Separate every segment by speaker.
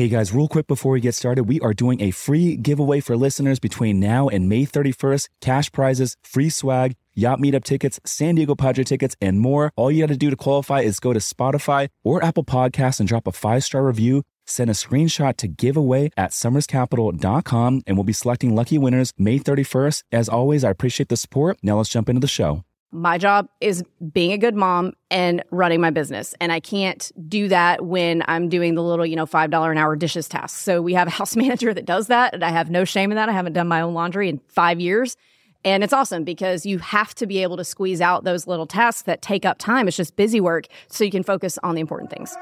Speaker 1: Hey guys, real quick before we get started, we are doing a free giveaway for listeners between now and May 31st. Cash prizes, free swag, yacht meetup tickets, San Diego Padre tickets, and more. All you got to do to qualify is go to Spotify or Apple Podcasts and drop a five star review. Send a screenshot to giveaway at somerscapital.com and we'll be selecting lucky winners May 31st. As always, I appreciate the support. Now let's jump into the show.
Speaker 2: My job is being a good mom and running my business. And I can't do that when I'm doing the little, you know, $5 an hour dishes tasks. So we have a house manager that does that. And I have no shame in that. I haven't done my own laundry in five years. And it's awesome because you have to be able to squeeze out those little tasks that take up time. It's just busy work so you can focus on the important things.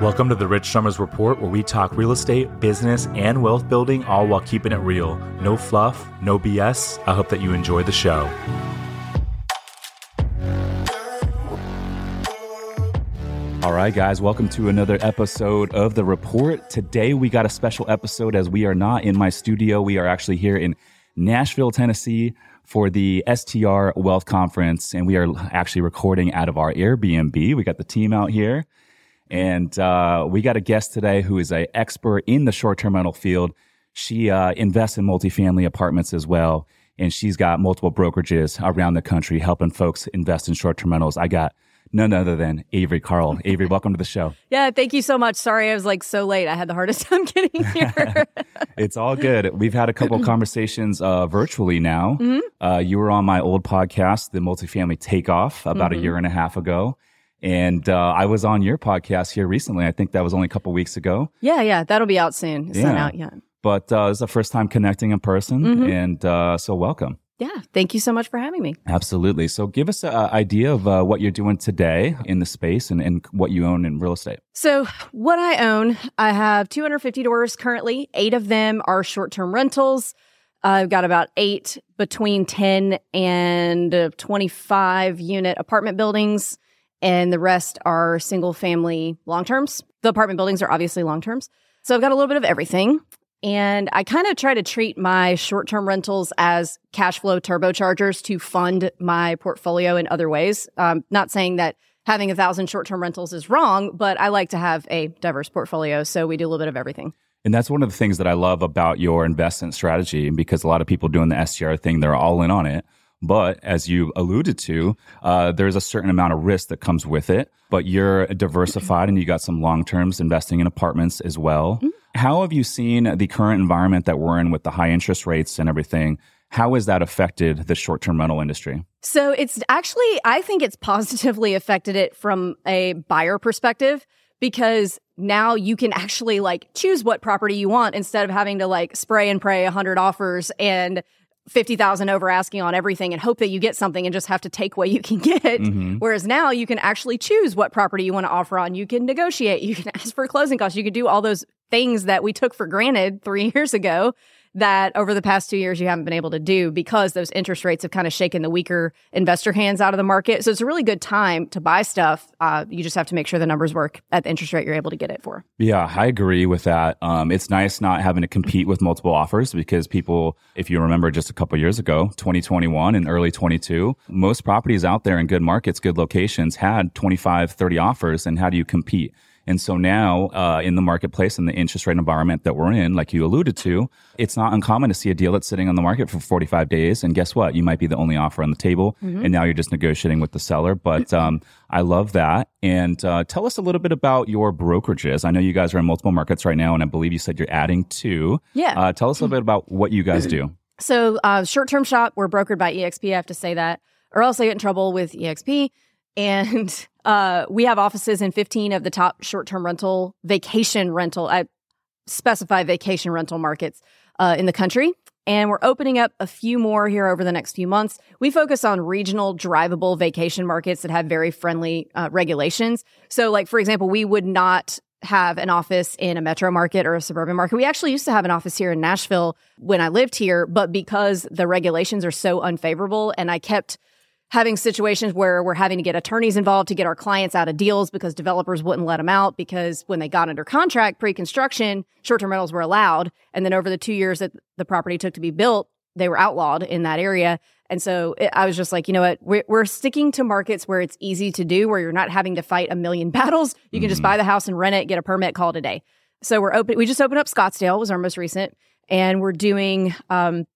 Speaker 1: Welcome to the Rich Somers Report, where we talk real estate, business, and wealth building, all while keeping it real. No fluff, no BS. I hope that you enjoy the show. All right, guys, welcome to another episode of The Report. Today, we got a special episode as we are not in my studio. We are actually here in Nashville, Tennessee for the STR Wealth Conference, and we are actually recording out of our Airbnb. We got the team out here, and uh, we got a guest today who is an expert in the short term rental field. She uh, invests in multifamily apartments as well, and she's got multiple brokerages around the country helping folks invest in short term rentals. I got none other than Avery Carl. Avery, welcome to the show.
Speaker 2: Yeah, thank you so much. Sorry I was like so late. I had the hardest time getting here.
Speaker 1: it's all good. We've had a couple conversations uh, virtually now. Mm-hmm. Uh, you were on my old podcast, The Multifamily Takeoff, about mm-hmm. a year and a half ago. And uh, I was on your podcast here recently. I think that was only a couple weeks ago.
Speaker 2: Yeah, yeah, that'll be out soon. It's yeah. not out yet.
Speaker 1: But uh, it's the first time connecting in person, mm-hmm. and uh, so welcome.
Speaker 2: Yeah, thank you so much for having me.
Speaker 1: Absolutely. So, give us an idea of uh, what you're doing today in the space and, and what you own in real estate.
Speaker 2: So, what I own, I have 250 doors currently. Eight of them are short term rentals. I've got about eight between 10 and 25 unit apartment buildings, and the rest are single family long terms. The apartment buildings are obviously long terms. So, I've got a little bit of everything. And I kind of try to treat my short term rentals as cash flow turbochargers to fund my portfolio in other ways. Um, not saying that having a thousand short term rentals is wrong, but I like to have a diverse portfolio. So we do a little bit of everything.
Speaker 1: And that's one of the things that I love about your investment strategy because a lot of people doing the STR thing, they're all in on it. But as you alluded to, uh, there's a certain amount of risk that comes with it. But you're diversified and you got some long terms investing in apartments as well. Mm-hmm. How have you seen the current environment that we're in with the high interest rates and everything? How has that affected the short term rental industry?
Speaker 2: So it's actually, I think it's positively affected it from a buyer perspective because now you can actually like choose what property you want instead of having to like spray and pray 100 offers and 50,000 over asking on everything and hope that you get something and just have to take what you can get. Mm-hmm. Whereas now you can actually choose what property you want to offer on. You can negotiate, you can ask for closing costs, you can do all those things that we took for granted three years ago that over the past two years you haven't been able to do because those interest rates have kind of shaken the weaker investor hands out of the market. So it's a really good time to buy stuff. Uh, you just have to make sure the numbers work at the interest rate you're able to get it for.
Speaker 1: Yeah, I agree with that. Um, it's nice not having to compete with multiple offers because people, if you remember just a couple years ago, 2021 and early 22, most properties out there in good markets, good locations had 25, 30 offers. And how do you compete? And so now, uh, in the marketplace and the interest rate environment that we're in, like you alluded to, it's not uncommon to see a deal that's sitting on the market for 45 days. And guess what? You might be the only offer on the table. Mm-hmm. And now you're just negotiating with the seller. But um, I love that. And uh, tell us a little bit about your brokerages. I know you guys are in multiple markets right now, and I believe you said you're adding two.
Speaker 2: Yeah.
Speaker 1: Uh, tell us a little bit about what you guys do.
Speaker 2: So, uh, short term shop, we're brokered by EXP. I have to say that, or else I get in trouble with EXP. And uh, we have offices in 15 of the top short term rental, vacation rental, I specify vacation rental markets uh, in the country. And we're opening up a few more here over the next few months. We focus on regional drivable vacation markets that have very friendly uh, regulations. So, like, for example, we would not have an office in a metro market or a suburban market. We actually used to have an office here in Nashville when I lived here, but because the regulations are so unfavorable and I kept having situations where we're having to get attorneys involved to get our clients out of deals because developers wouldn't let them out because when they got under contract pre-construction, short-term rentals were allowed. And then over the two years that the property took to be built, they were outlawed in that area. And so it, I was just like, you know what? We're, we're, sticking to markets where it's easy to do, where you're not having to fight a million battles. You can mm-hmm. just buy the house and rent it, get a permit, call today. So we're open. We just opened up Scottsdale was our most recent, and we're doing um,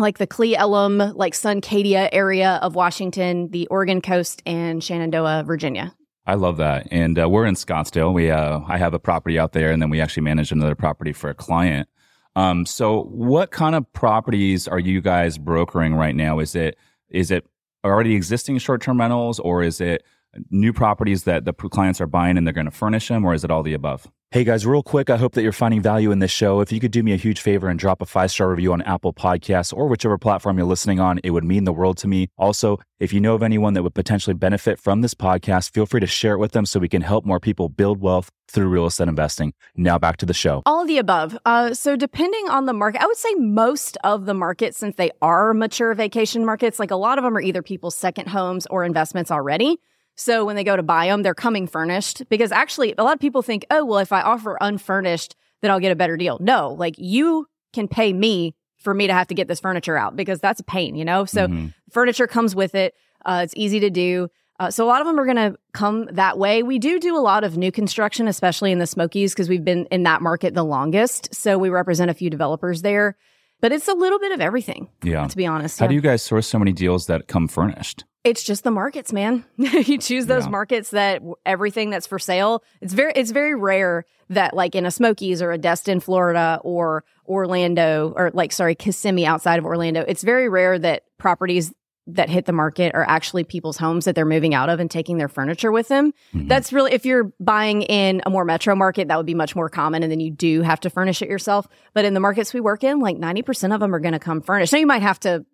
Speaker 2: like the Cle Elum, like Suncadia area of Washington, the Oregon coast, and Shenandoah, Virginia.
Speaker 1: I love that, and uh, we're in Scottsdale. We uh, I have a property out there, and then we actually manage another property for a client. Um, so, what kind of properties are you guys brokering right now? Is it is it already existing short term rentals, or is it new properties that the clients are buying and they're going to furnish them, or is it all the above? Hey guys, real quick, I hope that you're finding value in this show. If you could do me a huge favor and drop a five star review on Apple Podcasts or whichever platform you're listening on, it would mean the world to me. Also, if you know of anyone that would potentially benefit from this podcast, feel free to share it with them so we can help more people build wealth through real estate investing. Now back to the show.
Speaker 2: All of the above. Uh, so depending on the market, I would say most of the markets, since they are mature vacation markets, like a lot of them are either people's second homes or investments already. So when they go to buy them, they're coming furnished because actually a lot of people think, oh, well, if I offer unfurnished, then I'll get a better deal. No, like you can pay me for me to have to get this furniture out because that's a pain, you know? So mm-hmm. furniture comes with it. Uh, it's easy to do. Uh, so a lot of them are going to come that way. We do do a lot of new construction, especially in the Smokies, because we've been in that market the longest. So we represent a few developers there, but it's a little bit of everything. Yeah, to be honest.
Speaker 1: How yeah. do you guys source so many deals that come furnished?
Speaker 2: It's just the markets, man. you choose those yeah. markets that everything that's for sale. It's very it's very rare that like in a Smokies or a Destin, Florida or Orlando or like sorry, Kissimmee outside of Orlando. It's very rare that properties that hit the market are actually people's homes that they're moving out of and taking their furniture with them. Mm-hmm. That's really if you're buying in a more metro market, that would be much more common and then you do have to furnish it yourself. But in the markets we work in, like 90% of them are going to come furnished. Now you might have to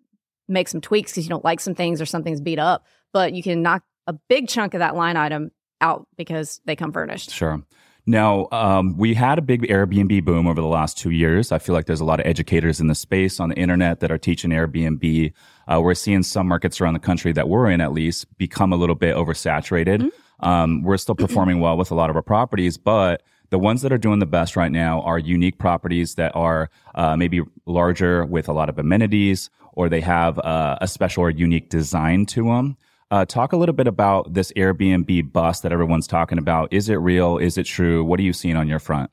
Speaker 2: make some tweaks because you don't like some things or something's beat up, but you can knock a big chunk of that line item out because they come furnished.
Speaker 1: Sure. Now, um, we had a big Airbnb boom over the last two years. I feel like there's a lot of educators in the space on the internet that are teaching Airbnb. Uh, we're seeing some markets around the country that we're in, at least, become a little bit oversaturated. Mm-hmm. Um, we're still performing well with a lot of our properties, but the ones that are doing the best right now are unique properties that are uh, maybe larger with a lot of amenities or they have uh, a special or unique design to them. Uh, talk a little bit about this Airbnb bus that everyone's talking about. Is it real? Is it true? What are you seeing on your front?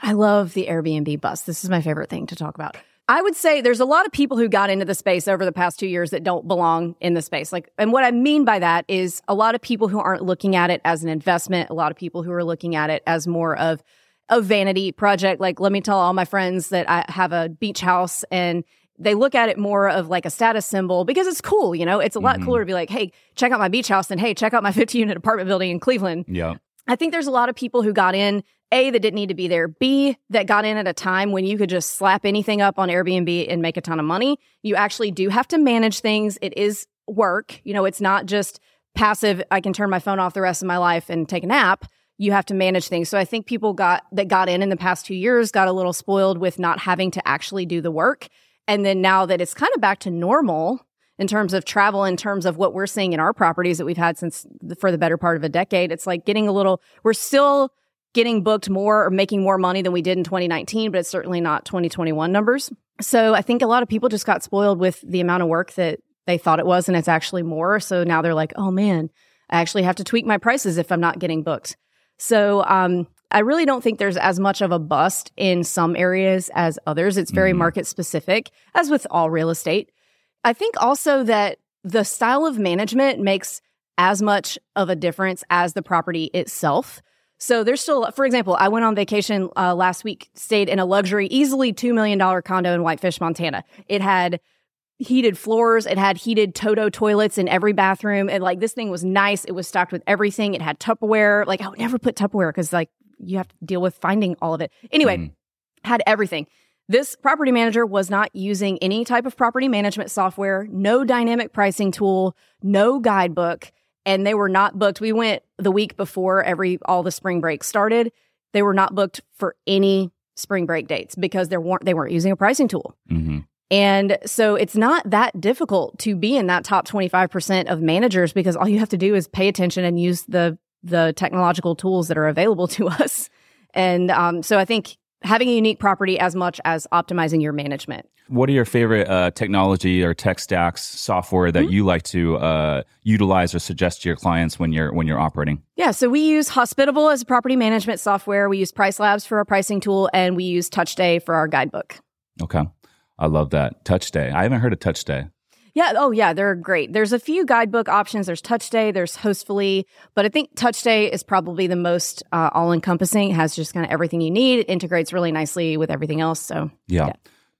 Speaker 2: I love the Airbnb bus. This is my favorite thing to talk about. I would say there's a lot of people who got into the space over the past two years that don't belong in the space. Like, and what I mean by that is a lot of people who aren't looking at it as an investment, a lot of people who are looking at it as more of a vanity project. Like, let me tell all my friends that I have a beach house and they look at it more of like a status symbol because it's cool, you know. It's a lot mm-hmm. cooler to be like, "Hey, check out my beach house," than "Hey, check out my 50 unit apartment building in Cleveland."
Speaker 1: Yeah.
Speaker 2: I think there's a lot of people who got in a that didn't need to be there. B that got in at a time when you could just slap anything up on Airbnb and make a ton of money. You actually do have to manage things. It is work. You know, it's not just passive. I can turn my phone off the rest of my life and take a nap. You have to manage things. So I think people got that got in in the past two years got a little spoiled with not having to actually do the work and then now that it's kind of back to normal in terms of travel, in terms of what we're seeing in our properties that we've had since the, for the better part of a decade, it's like getting a little, we're still getting booked more or making more money than we did in 2019, but it's certainly not 2021 numbers. So I think a lot of people just got spoiled with the amount of work that they thought it was, and it's actually more. So now they're like, oh man, I actually have to tweak my prices if I'm not getting booked. So um, I really don't think there's as much of a bust in some areas as others. It's very mm market specific, as with all real estate. I think also that the style of management makes as much of a difference as the property itself. So there's still, for example, I went on vacation uh, last week, stayed in a luxury, easily $2 million condo in Whitefish, Montana. It had heated floors. It had heated Toto toilets in every bathroom. And like this thing was nice. It was stocked with everything. It had Tupperware. Like I would never put Tupperware because like you have to deal with finding all of it. Anyway, mm. had everything. This property manager was not using any type of property management software, no dynamic pricing tool, no guidebook, and they were not booked. We went the week before every all the spring break started. They were not booked for any spring break dates because they weren't they weren't using a pricing tool. Mm-hmm. And so it's not that difficult to be in that top 25% of managers because all you have to do is pay attention and use the the technological tools that are available to us. And um, so I think having a unique property as much as optimizing your management.
Speaker 1: What are your favorite uh, technology or tech stacks software that mm-hmm. you like to uh, utilize or suggest to your clients when you're when you're operating?
Speaker 2: Yeah, so we use Hospitable as a property management software. We use PriceLabs for our pricing tool, and we use TouchStay for our guidebook.
Speaker 1: Okay, I love that TouchStay. I haven't heard of TouchStay.
Speaker 2: Yeah. Oh, yeah. They're great. There's a few guidebook options. There's TouchStay, there's Hostfully, but I think TouchStay is probably the most uh, all encompassing. Has just kind of everything you need. It integrates really nicely with everything else. So
Speaker 1: yeah. yeah.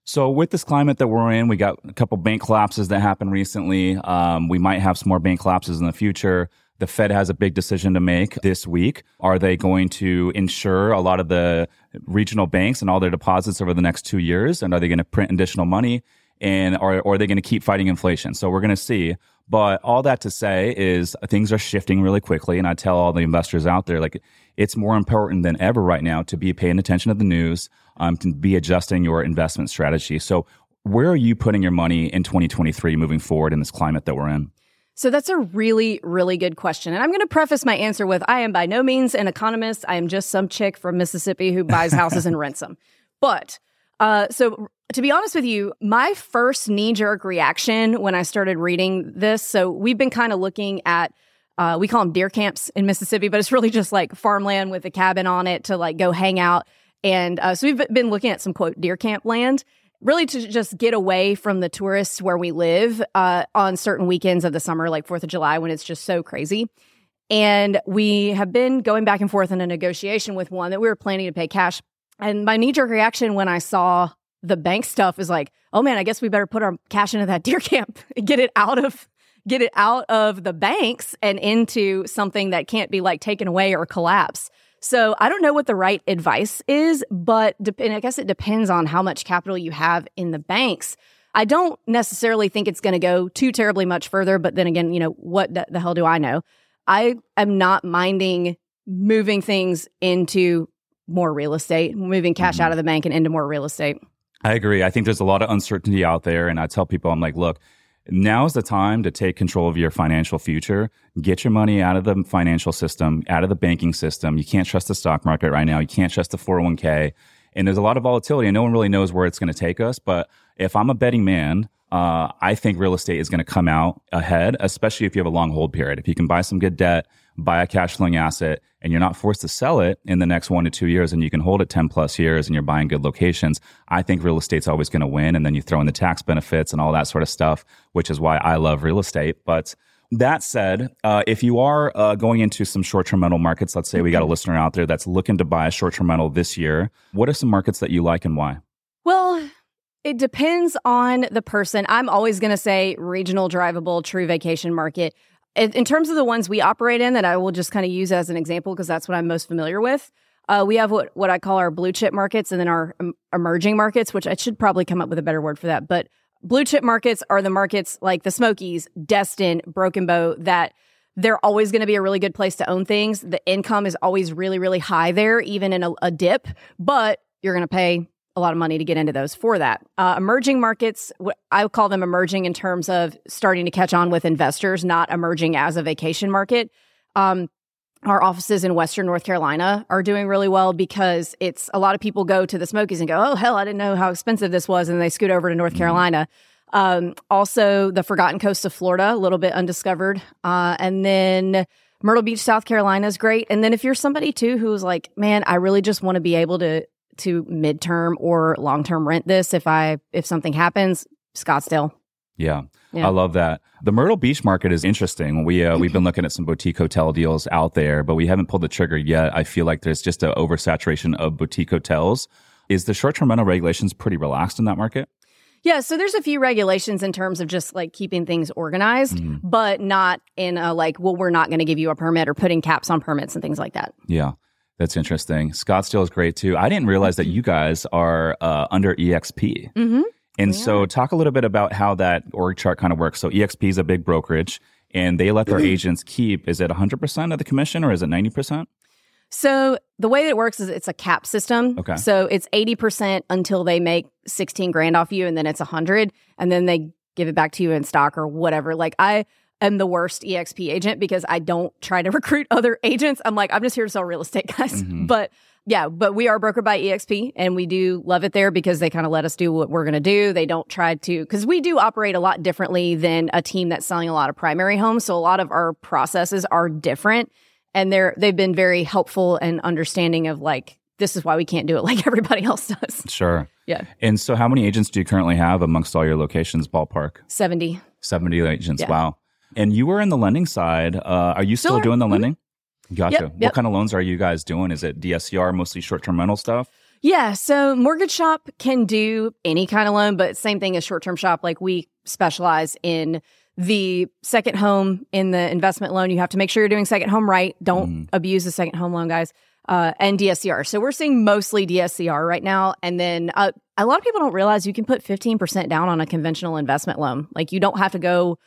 Speaker 1: So with this climate that we're in, we got a couple bank collapses that happened recently. Um, we might have some more bank collapses in the future. The Fed has a big decision to make this week. Are they going to insure a lot of the regional banks and all their deposits over the next two years? And are they going to print additional money? And or, or are they going to keep fighting inflation? So we're going to see. But all that to say is things are shifting really quickly. And I tell all the investors out there, like, it's more important than ever right now to be paying attention to the news, um, to be adjusting your investment strategy. So where are you putting your money in 2023 moving forward in this climate that we're in?
Speaker 2: So that's a really, really good question. And I'm going to preface my answer with I am by no means an economist. I am just some chick from Mississippi who buys houses and rents them. But uh, so to be honest with you, my first knee jerk reaction when I started reading this, so we've been kind of looking at, uh, we call them deer camps in Mississippi, but it's really just like farmland with a cabin on it to like go hang out. And uh, so we've been looking at some quote deer camp land, really to just get away from the tourists where we live uh, on certain weekends of the summer, like Fourth of July, when it's just so crazy. And we have been going back and forth in a negotiation with one that we were planning to pay cash. And my knee jerk reaction when I saw the bank stuff is like, oh man, I guess we better put our cash into that deer camp, get it out of get it out of the banks and into something that can't be like taken away or collapse. So I don't know what the right advice is, but de- I guess it depends on how much capital you have in the banks. I don't necessarily think it's going to go too terribly much further, but then again, you know, what the, the hell do I know? I am not minding moving things into more real estate, moving cash mm-hmm. out of the bank and into more real estate.
Speaker 1: I agree. I think there's a lot of uncertainty out there. And I tell people, I'm like, look, now is the time to take control of your financial future. Get your money out of the financial system, out of the banking system. You can't trust the stock market right now. You can't trust the 401k. And there's a lot of volatility and no one really knows where it's going to take us. But if I'm a betting man, uh, I think real estate is going to come out ahead, especially if you have a long hold period. If you can buy some good debt, buy a cash flowing asset and you're not forced to sell it in the next one to two years and you can hold it 10 plus years and you're buying good locations, I think real estate's always going to win. And then you throw in the tax benefits and all that sort of stuff, which is why I love real estate. But that said, uh, if you are uh, going into some short term rental markets, let's say we got a mm-hmm. listener out there that's looking to buy a short term rental this year, what are some markets that you like and why?
Speaker 2: Well, it depends on the person. I'm always going to say regional drivable true vacation market in terms of the ones we operate in, that I will just kind of use as an example because that's what I'm most familiar with. Uh, we have what, what I call our blue chip markets and then our emerging markets, which I should probably come up with a better word for that. But blue chip markets are the markets like the Smokies, Destin, Broken Bow, that they're always going to be a really good place to own things. The income is always really, really high there, even in a, a dip, but you're going to pay a lot of money to get into those for that. Uh, emerging markets, I call them emerging in terms of starting to catch on with investors, not emerging as a vacation market. Um, our offices in Western North Carolina are doing really well because it's a lot of people go to the Smokies and go, oh, hell, I didn't know how expensive this was. And they scoot over to North mm-hmm. Carolina. Um, also, the Forgotten Coast of Florida, a little bit undiscovered. Uh, and then Myrtle Beach, South Carolina is great. And then if you're somebody too who's like, man, I really just want to be able to to midterm or long term rent this if I if something happens. Scottsdale.
Speaker 1: Yeah. yeah. I love that. The Myrtle Beach market is interesting. We uh, we've been looking at some boutique hotel deals out there, but we haven't pulled the trigger yet. I feel like there's just an oversaturation of boutique hotels. Is the short-term rental regulations pretty relaxed in that market?
Speaker 2: Yeah, so there's a few regulations in terms of just like keeping things organized, mm-hmm. but not in a like, well, we're not going to give you a permit or putting caps on permits and things like that.
Speaker 1: Yeah. That's interesting. Scottsdale is great too. I didn't realize that you guys are uh, under EXP. Mm-hmm. And yeah. so, talk a little bit about how that org chart kind of works. So, EXP is a big brokerage, and they let their mm-hmm. agents keep. Is it 100% of the commission, or is it 90%?
Speaker 2: So the way that it works is it's a cap system.
Speaker 1: Okay.
Speaker 2: So it's 80% until they make 16 grand off you and then it's 100 and then they give it back to you in stock or whatever. Like I am the worst EXP agent because I don't try to recruit other agents. I'm like, I'm just here to sell real estate, guys. Mm-hmm. But yeah, but we are brokered by EXP and we do love it there because they kind of let us do what we're going to do. They don't try to, because we do operate a lot differently than a team that's selling a lot of primary homes. So a lot of our processes are different and they're, they've been very helpful and understanding of like, this is why we can't do it like everybody else does.
Speaker 1: Sure.
Speaker 2: Yeah.
Speaker 1: And so, how many agents do you currently have amongst all your locations, ballpark?
Speaker 2: 70.
Speaker 1: 70 agents.
Speaker 2: Yeah.
Speaker 1: Wow. And you were in the lending side. Uh, are you still
Speaker 2: Still are.
Speaker 1: doing the
Speaker 2: Mhm.
Speaker 1: lending? Gotcha.
Speaker 2: Yep,
Speaker 1: What kind of loans are you guys doing? Is it DSCR, mostly short term rental stuff?
Speaker 2: Yeah. So Mortgage Shop can do any kind of loan, but same thing as short term shop. Like we specialize in the second home in the investment loan. You have to make sure you're doing second home right. Don't
Speaker 1: Mhm.
Speaker 2: abuse the second home loan, guys. Uh, and DSCR. So we're seeing mostly DSCR right now. And then uh, a lot of people don't realize you can put 15% down on a conventional investment loan. Like you don't have to go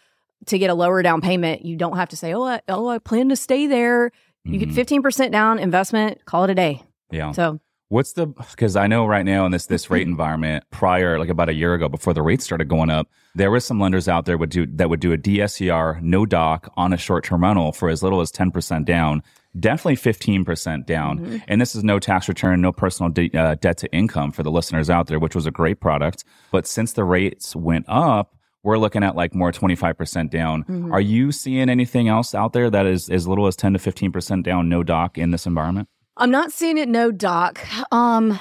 Speaker 2: to get a lower down payment. You don't have to say, oh, I, oh, I plan to stay there. You get
Speaker 1: Mhm.
Speaker 2: 15% down investment, call it a day.
Speaker 1: Yeah.
Speaker 2: So
Speaker 1: What's the because I know right now in this this rate environment, prior like about a year ago, before the rates started going up, there was some lenders out there would do that would do a DSCR no doc on a short term rental for as little as ten percent down, definitely fifteen percent down.
Speaker 2: Mhm.
Speaker 1: And this is no tax return, no personal de- uh, debt to income for the listeners out there, which was a great product. But since the rates went up. We're looking at like more 25% down.
Speaker 2: Mhm.
Speaker 1: Are you seeing anything else out there that is as little as 10 to 15% down, no doc in this environment?
Speaker 2: I'm not seeing it no doc. Um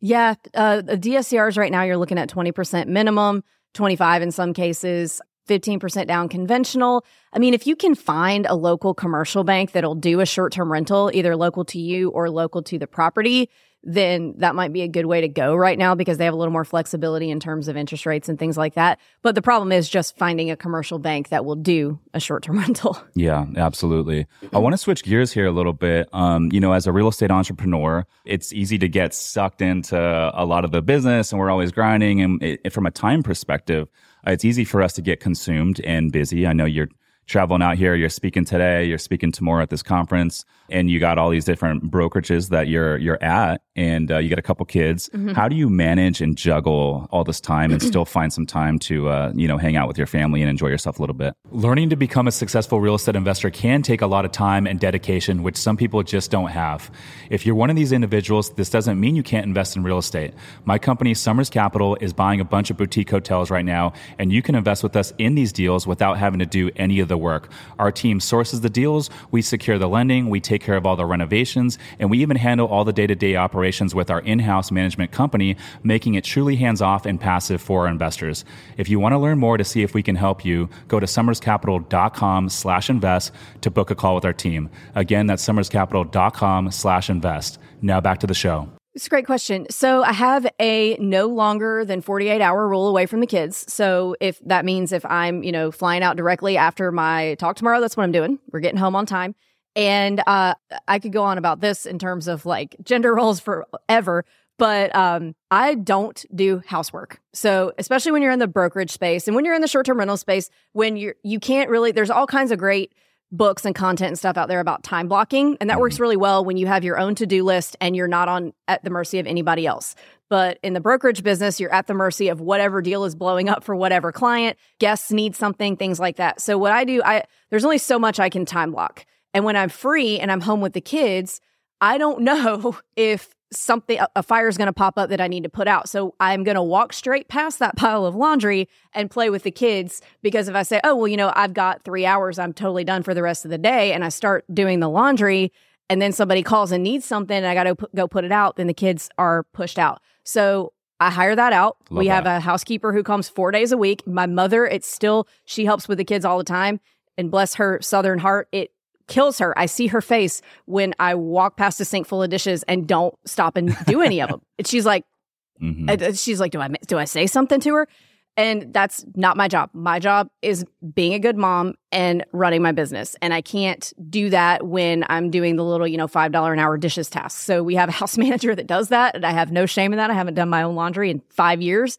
Speaker 2: yeah, uh the DSCRs right now you're looking at 20% minimum, 25 in some cases, 15% down conventional. I mean, if you can find a local commercial bank that'll do a short-term rental either local to you or local to the property, then that might be a good way to go right now because they have a little more flexibility in terms of interest rates and things like that. But the problem is just finding a commercial bank that will do a short-term rental.
Speaker 1: Yeah, absolutely. I want to switch gears here a little bit. Um, you know, as a real estate entrepreneur, it's easy to get sucked into a lot of the business and we're always grinding. And it, from a time perspective, uh, it's easy for us to get consumed and busy. I know you're traveling out here, you're speaking today, you're speaking tomorrow at this conference, and you got all these different brokerages that you're you're at, and uh, you got a couple kids. How do you manage and juggle all this time and still find some time to uh, you know hang out with your family and enjoy yourself a little bit?
Speaker 3: Learning to become a successful real estate investor can take a lot of time and dedication, which some people just don't have. If you're one of these individuals, this doesn't mean you can't invest in real estate. My company, Somers Capital, is buying a bunch of boutique hotels right now, and you can invest with us in these deals without having to do any of the work. Our team sources the deals, we secure the lending, we take care of all the renovations, and we even handle all the day to day operations with our in house management company, making it truly hands off and passive for our investors. If you want to learn more to see if we can help you, go to somerscapital.com slash invest to book a call with our team. Again, that's somerscapital.com slash invest. Now back to the show.
Speaker 2: It's a great question. So I have a no longer than 48 hour rule away from the kids. So if that means if I'm, you know, flying out directly after my talk tomorrow, that's what I'm doing. We're getting home on time. And uh, I could go on about this in terms of like gender roles forever, but um, I don't do housework. So especially when you're in the brokerage space and when you're in the short term rental space, when you're you can't really. There's all kinds of great books and content and stuff out there about time blocking, and that works really well when you have your own to do list and you're not on at the mercy of anybody else. But in the brokerage business, you're at the mercy of whatever deal is blowing up for whatever client. Guests need something, things like that. So what I do, I there's only so much I can time block. And when I'm free and I'm home with the kids, I don't know if something a fire is going to pop up that I need to put out. So I'm going to walk straight past that pile of laundry and play with the kids because if I say, "Oh, well, you know, I've got 3 hours, I'm totally done for the rest of the day," and I start doing the laundry and then somebody calls and needs something and I got to p- go put it out, then the kids are pushed out. So I hire that out.
Speaker 1: Love
Speaker 2: we have a housekeeper who comes 4 days a week. My mother, it's still she helps with the kids all the time and bless her southern heart, it kills her. I see her face when I walk past a sink full of dishes and don't stop and do any of them. And she's like,
Speaker 1: Mhm.
Speaker 2: uh, she's like, do I do I say something to her? And that's not my job. My job is being a good mom and running my business. And I can't do that when I'm doing the little, you know, $5 an hour dishes task. So we have a house manager that does that. And I have no shame in that. I haven't done my own laundry in five years.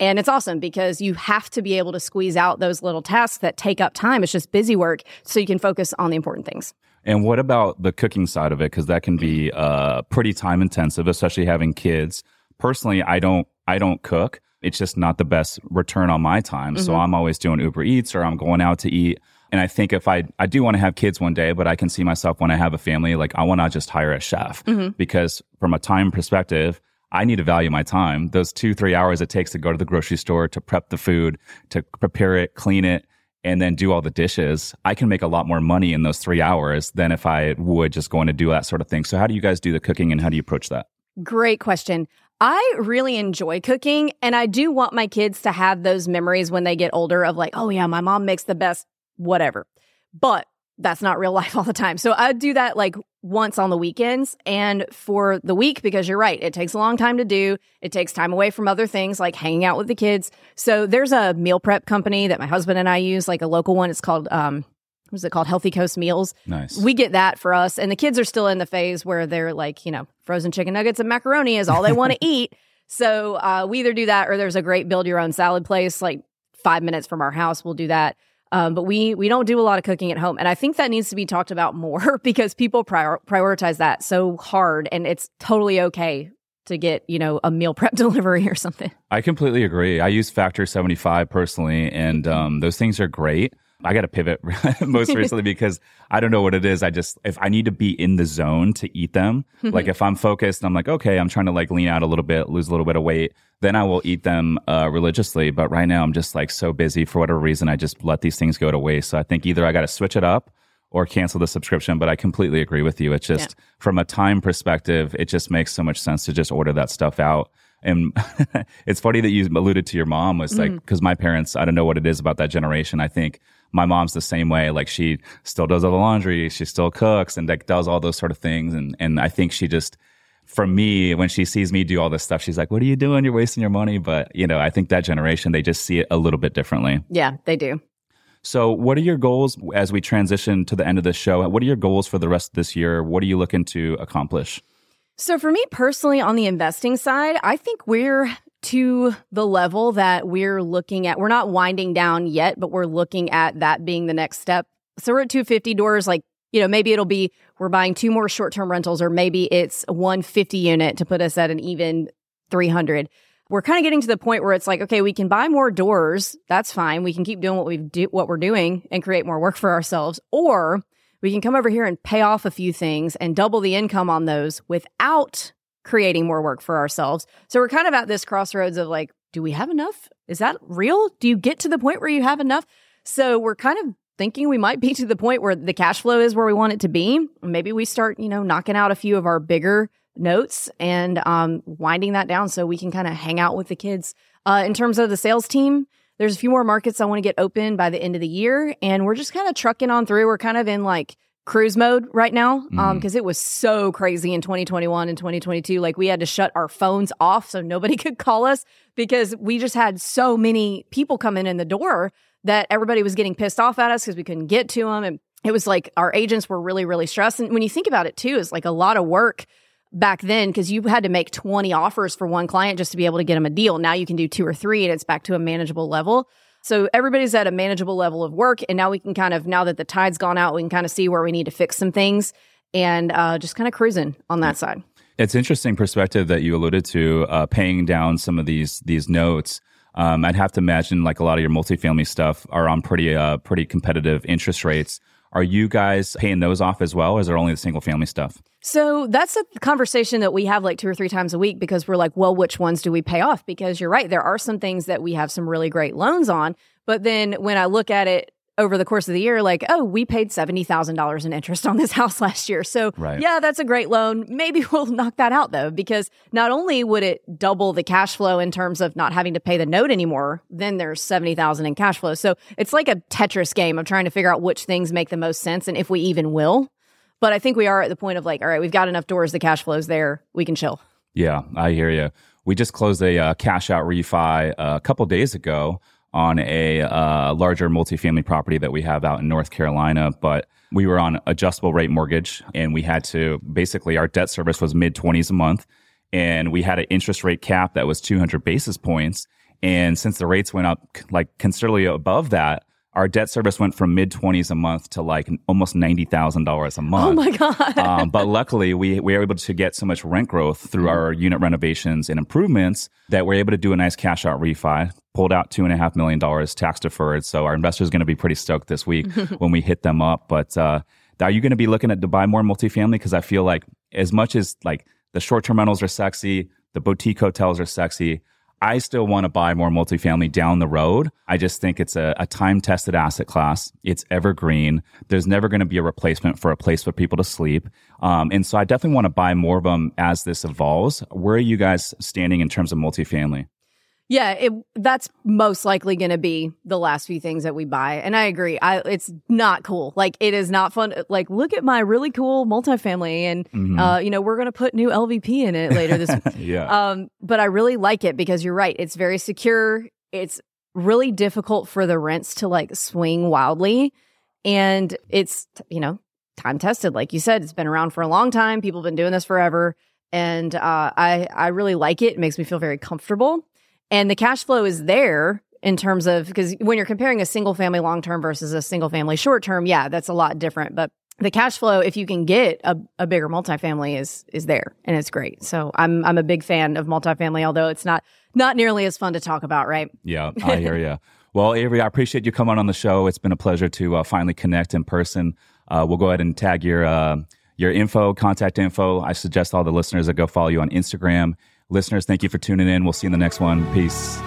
Speaker 2: And it's awesome because you have to be able to squeeze out those little tasks that take up time. It's just busy work so you can focus on the important things.
Speaker 1: And what about the cooking side of it? Because that can be uh, pretty time intensive, especially having kids. Personally, I don't I don't cook. It's just not the best return on my time. So
Speaker 2: Mhm.
Speaker 1: I'm always doing Uber Eats or I'm going out to eat. And I think if I, I do want to have kids one day, but I can see myself when I have a family, like I want to just hire a chef mm-hmm. because from a time perspective, I need to value my time. Those two, three hours it takes to go to the grocery store, to prep the food, to prepare it, clean it, and then do all the dishes. I can make a lot more money in those three hours than if I would just going to do that sort of thing. So how do you guys do the cooking and how do you approach that?
Speaker 2: Great question. I really enjoy cooking and I do want my kids to have those memories when they get older of like, oh yeah, my mom makes the best whatever. But that's not real life all the time. So I do that like once on the weekends and for the week because you're right, it takes a long time to do. It takes time away from other things like hanging out with the kids. So there's a meal prep company that my husband and I use, like a local one. It's called um what's it called? Healthy Coast Meals.
Speaker 1: Nice.
Speaker 2: We get that for us. And the kids are still in the phase where they're like, you know, frozen chicken nuggets and macaroni is all they want to eat. So uh, we either do that or there's a great build your own salad place, like five minutes from our house. We'll do that. Um, but we we don't do a lot of cooking at home, and I think that needs to be talked about more because people prior- prioritize that so hard, and it's totally okay to get you know a meal prep delivery or something.
Speaker 1: I completely agree. I use Factor seventy five personally, and um, those things are great. I got to pivot most recently because I don't know what it is. I just, if I need to be in the zone to eat them, like if I'm focused and I'm like, okay, I'm trying to like lean out a little bit, lose a little bit of weight, then I will eat them uh, religiously. But right now I'm just like so busy for whatever reason. I just let these things go to waste. So I think either I got to switch it up or cancel the subscription. But I completely agree with you. It's just yeah. from a time perspective, it just makes so much sense to just order that stuff out. And it's funny that you alluded to your mom was like, because mm-hmm. my parents, I don't know what it is about that generation. I think my mom's the same way. Like she still does all the laundry, she still cooks and like does all those sort of things. And and I think she just for me, when she sees me do all this stuff, she's like, What are you doing? You're wasting your money. But you know, I think that generation, they just see it a little bit differently.
Speaker 2: Yeah, they do.
Speaker 1: So, what are your goals as we transition to the end of the show? What are your goals for the rest of this year? What are you looking to accomplish?
Speaker 2: So, for me personally, on the investing side, I think we're to the level that we're looking at. We're not winding down yet, but we're looking at that being the next step. So we're at 250 doors. Like, you know, maybe it'll be we're buying two more short term rentals, or maybe it's 150 unit to put us at an even 300. We're kind of getting to the point where it's like, okay, we can buy more doors. That's fine. We can keep doing what we do, what we're doing, and create more work for ourselves. Or we can come over here and pay off a few things and double the income on those without creating more work for ourselves. So we're kind of at this crossroads of like, do we have enough? Is that real? Do you get to the point where you have enough? So we're kind of thinking we might be to the point where the cash flow is where we want it to be. Maybe we start, you know, knocking out a few of our bigger notes and um, winding that down so we can kind of hang out with the kids. Uh, in terms of the sales team, there's a few more markets I want to get open by the end of the year, and we're just kind of trucking on through. We're kind of in like cruise mode right now um because mm. it was so crazy in 2021 and 2022 like we had to shut our phones off so nobody could call us because we just had so many people coming in the door that everybody was getting pissed off at us because we couldn't get to them and it was like our agents were really really stressed. And when you think about it too it's like a lot of work back then because you had to make 20 offers for one client just to be able to get them a deal. Now you can do two or three and it's back to a manageable level so everybody's at a manageable level of work. And now we can kind of, now that the tide's gone out, we can kind of see where we need to fix some things and uh, just kind of cruising on that side.
Speaker 1: It's interesting perspective that you alluded to, uh, paying down some of these these notes. Um, I'd have to imagine like a lot of your multifamily stuff are on pretty uh, pretty competitive interest rates. Are you guys paying those off as well? Or is there only the single family stuff?
Speaker 2: So that's a conversation that we have like two or three times a week because we're like, well, which ones do we pay off? Because you're right, there are some things that we have some really great loans on. But then when I look at it over the course of the year, like, oh, we paid $70,000 in interest on this house last year. So, right. yeah, that's a great loan. Maybe we'll knock that out though, because not only would it double the cash flow in terms of not having to pay the note anymore, then there's 70,000 in cash flow. So it's like a Tetris game of trying to figure out which things make the most sense and if we even will. But I think we are at the point of like, all right, we've got enough doors, the cash flow's there, we can chill.
Speaker 1: Yeah, I hear you. We just closed a uh, cash out refi uh, a couple days ago on a uh, larger multifamily property that we have out in North Carolina, but we were on adjustable rate mortgage and we had to basically our debt service was mid 20s a month and we had an interest rate cap that was 200 basis points and since the rates went up like considerably above that our debt service went from mid 20s a month to like almost $90,000 a month.
Speaker 2: Oh my God.
Speaker 1: um, but luckily, we, we were able to get so much rent growth through mm-hmm. our unit renovations and improvements that we're able to do a nice cash out refi. Pulled out $2.5 million tax deferred. So our investors are going to be pretty stoked this week when we hit them up. But uh, are you going to be looking at to buy more multifamily? Because I feel like as much as like the short term rentals are sexy, the boutique hotels are sexy. I still want to buy more multifamily down the road. I just think it's a, a time tested asset class. It's evergreen. There's never going to be a replacement for a place for people to sleep. Um, and so I definitely want to buy more of them as this evolves. Where are you guys standing in terms of multifamily?
Speaker 2: Yeah, it, that's most likely going to be the last few things that we buy. And I agree. I, it's not cool. Like, it is not fun. Like, look at my really cool multifamily. And, mm-hmm. uh, you know, we're going to put new LVP in it later this
Speaker 1: yeah.
Speaker 2: Um, but I really like it because you're right. It's very secure. It's really difficult for the rents to like swing wildly. And it's, you know, time tested. Like you said, it's been around for a long time. People have been doing this forever. And uh, I, I really like it. It makes me feel very comfortable. And the cash flow is there in terms of because when you're comparing a single family long term versus a single family short term, yeah, that's a lot different. But the cash flow, if you can get a, a bigger multifamily, is is there and it's great. So I'm I'm a big fan of multifamily, although it's not not nearly as fun to talk about, right?
Speaker 1: Yeah, I hear you. Well, Avery, I appreciate you coming on the show. It's been a pleasure to uh, finally connect in person. Uh, we'll go ahead and tag your uh, your info, contact info. I suggest all the listeners that go follow you on Instagram Listeners, thank you for tuning in. We'll see you in the next one. Peace.